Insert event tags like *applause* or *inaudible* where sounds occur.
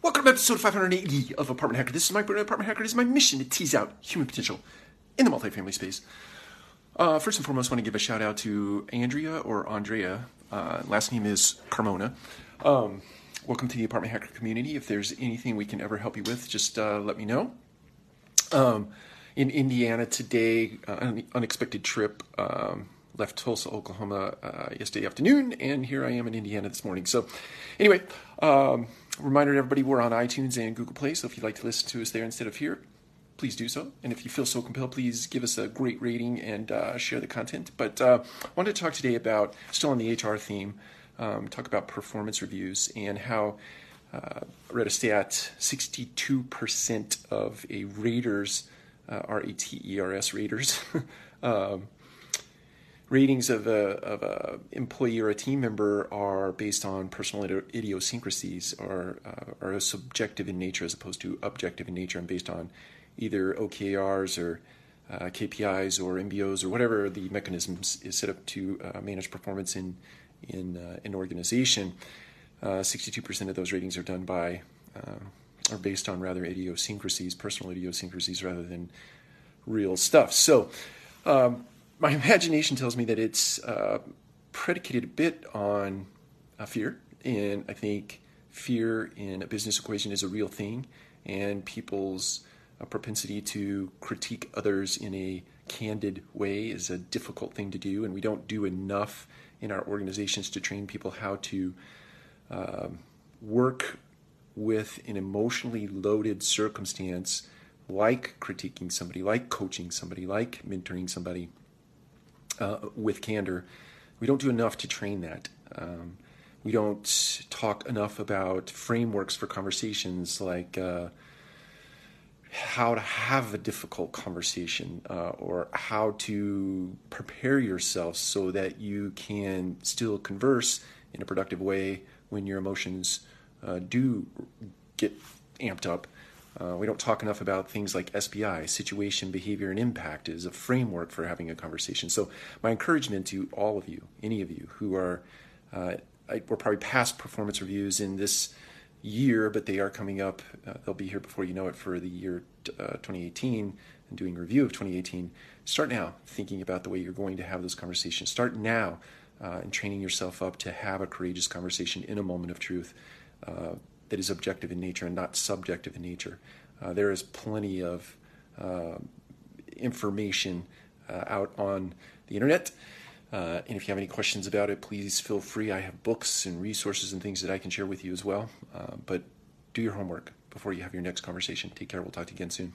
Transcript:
Welcome to episode 580 of Apartment Hacker. This is Mike Burnett, Apartment Hacker. It is my mission to tease out human potential in the multifamily space. Uh, first and foremost, I want to give a shout out to Andrea or Andrea. Uh, last name is Carmona. Um, welcome to the Apartment Hacker community. If there's anything we can ever help you with, just uh, let me know. Um, in Indiana today, uh, an unexpected trip. Um, left Tulsa, Oklahoma uh, yesterday afternoon, and here I am in Indiana this morning. So, anyway, um, reminder to everybody we're on iTunes and Google Play, so if you'd like to listen to us there instead of here, please do so. And if you feel so compelled, please give us a great rating and uh, share the content. But uh, I wanted to talk today about, still on the HR theme, um, talk about performance reviews and how uh, I read a stat 62% of a raters, uh, R A T E R S raters, *laughs* um, ratings of a, of a employee or a team member are based on personal idiosyncrasies or uh, are subjective in nature as opposed to objective in nature and based on either OKRs or uh, KPIs or MBOs or whatever the mechanisms is set up to uh, manage performance in in uh, an organization. 62% uh, of those ratings are done by uh, are based on rather idiosyncrasies, personal idiosyncrasies, rather than real stuff. So. Um, my *laughs* imagination tells me that it's uh, predicated a bit on uh, fear, and I think fear in a business equation is a real thing, and people's uh, propensity to critique others in a candid way is a difficult thing to do, and we don't do enough in our organizations to train people how to um, work with an emotionally loaded circumstance like critiquing somebody, like coaching somebody, like mentoring somebody uh, with candor. We don't do enough to train that. Um, we don't talk enough about frameworks for conversations like uh, how to have a difficult conversation uh, or how to prepare yourself so that you can still converse in a productive way when your emotions uh, do get amped up uh, we don't talk enough about things like SBI, situation, behavior, and impact, is a framework for having a conversation. So, my encouragement to all of you, any of you who are, uh, I, we're probably past performance reviews in this year, but they are coming up. Uh, they'll be here before you know it for the year uh, 2018 and doing review of 2018. Start now thinking about the way you're going to have those conversations. Start now uh, and training yourself up to have a courageous conversation in a moment of truth. That is objective in nature and not subjective in nature. Uh, there is plenty of uh, information uh, out on the internet. Uh, and if you have any questions about it, please feel free. I have books and resources and things that I can share with you as well. Uh, but do your homework before you have your next conversation. Take care. We'll talk to you again soon.